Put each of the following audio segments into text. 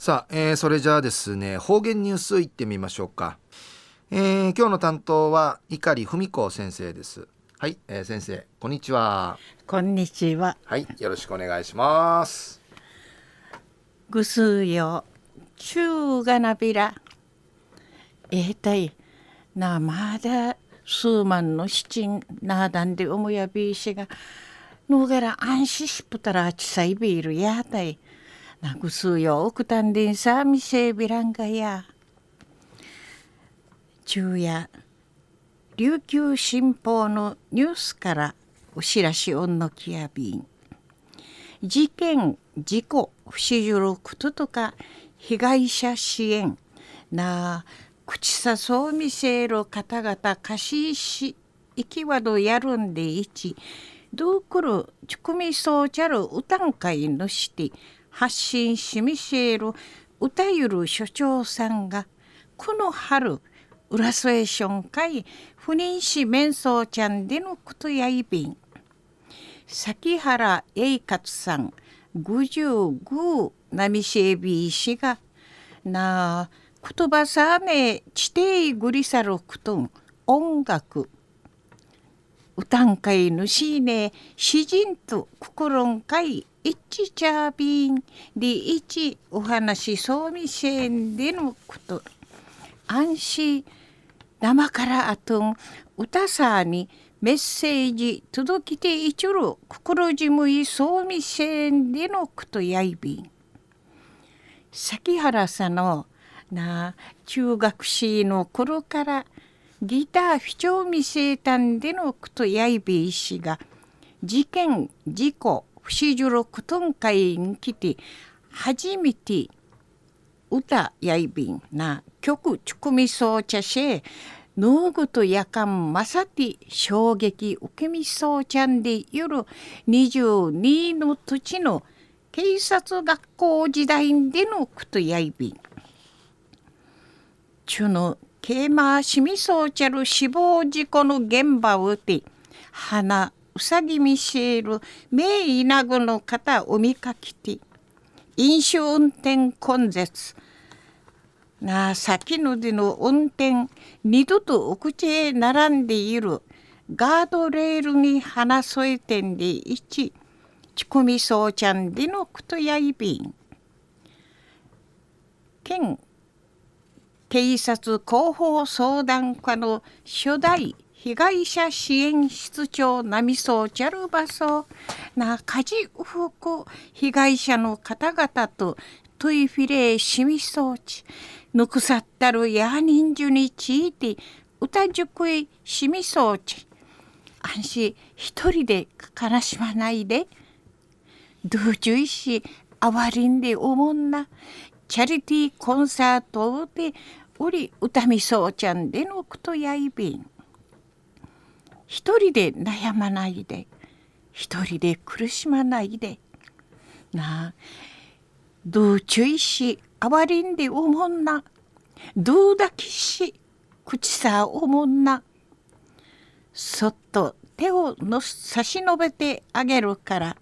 さあ、えー、それじゃあですね方言ニュースいってみましょうか、えー、今日の担当は碇文子先生です。はい、えー、先生こんにちは。こんにちは。はいよろしくお願いします。ぐすよ中がなびら。えー、たいなまだ数万の七なだんでおもやびしがのがら安心しぷたらあちさいびるやたいなぐすよ。おくたんでんさみせびらんがや。昼夜琉球新報のニュースからお知らしおんのきやびん。事件事故不死じることとか被害者支援。なあ口さそう見せる方々貸しし生きわどやるんでいちどうくるちくみそうちゃる歌ん会のして発信しみせる歌ゆる所長さんがこの春浦添ション会不妊死面相ちゃんでのことやいびん。崎原栄勝さん55波シェビー氏がなあ言葉さめ地底ぐりさるくとん音楽。歌ん会ぬしね詩人と心ん会一チャービンで一お話そうみせんでのこと。安心生からあとん歌さにメッセージ届きていちょる心じむいそうみせんでのことやいびん。崎原さんのな中学生の頃からギター不調見せたんでのことやいびいしが事件事故不死じろくとんかいに来て初めて歌やいびんな曲ちくみそうちゃしノーグとやかんまさて衝撃受けみそうちゃんで夜22の土地の警察学校時代でのことやいびん。中のケーマーシミソーチャル死亡事故の現場をて花うさぎミシェル名イナグの方を見かけて飲酒運転根絶なあ先のでの運転二度とお口へ並んでいるガードレールに花添えてんで一ちこみそうちゃんでのことやいびん。県警察広報相談課の初代被害者支援室長波総チャルバソな家事服被害者の方々とトイフィレーシミ装置ぬくさったるや人数について歌塾へしみ装置安心一人で悲しまないで。同注意しあわりんでおもんな。チャリティーコンサートでおり歌みそうちゃんでのくとやいびん。一人で悩まないで一人で苦しまないでなあどうちゅいしあわりんでおもんなどうだきし口さおもんなそっと手をの差し伸べてあげるから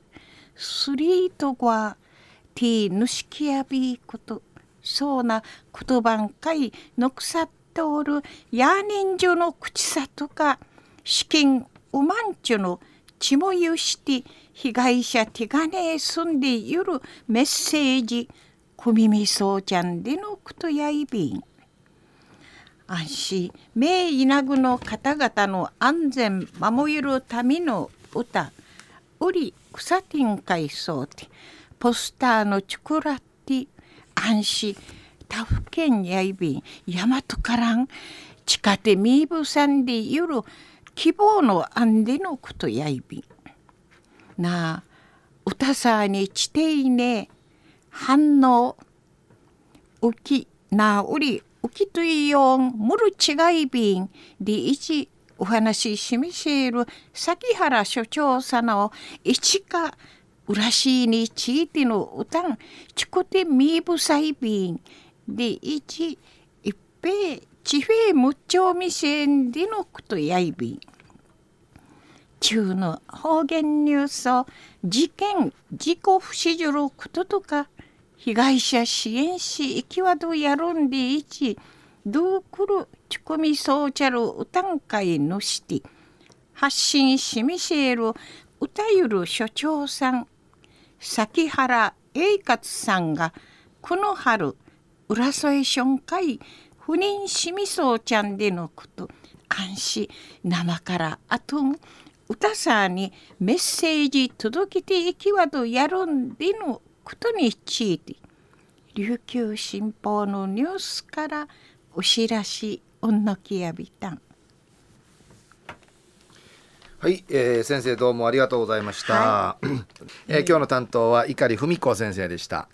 スリートはティーヌシキヤビーことそうな言葉んかいのくさっておるや人情の口さとか資金うまんちゅの血もゆして被害者手金へ住んでいるメッセージ小耳そうちゃんでのことやいびん。安心。名医なぐの方々の安全守るための歌。うり草ティン会そうて。ポスターのチョコラテ。ィ安心。他府県やいびん。大和からん。地下でみぶさんでゆる希望の安でのことやいびん。なあ歌さに地底ね反応浮きなうり浮きといよんむる違いびんでいちお話ししみせる崎原所長さの一かうらしいにちいての歌んちこてみぶさいびん。でいち一平地平むっちょみせんでのことやいび。中の方言ニュースを事件事故不死じることとか被害者支援し行きわどやるんでいちどうくるちこみそうちゃる歌ん会のして発信しみせる歌ゆる所長さん崎原栄勝さんがこの春浦添村会不妊しみそうちゃんでのこと監視生からあと歌さんにメッセージ届けていきわどやるんでのことについて。琉球新報のニュースからお知らしおんのきやびたん。はい、えー、先生どうもありがとうございました、はい、えー、今日の担当は碇文子先生でした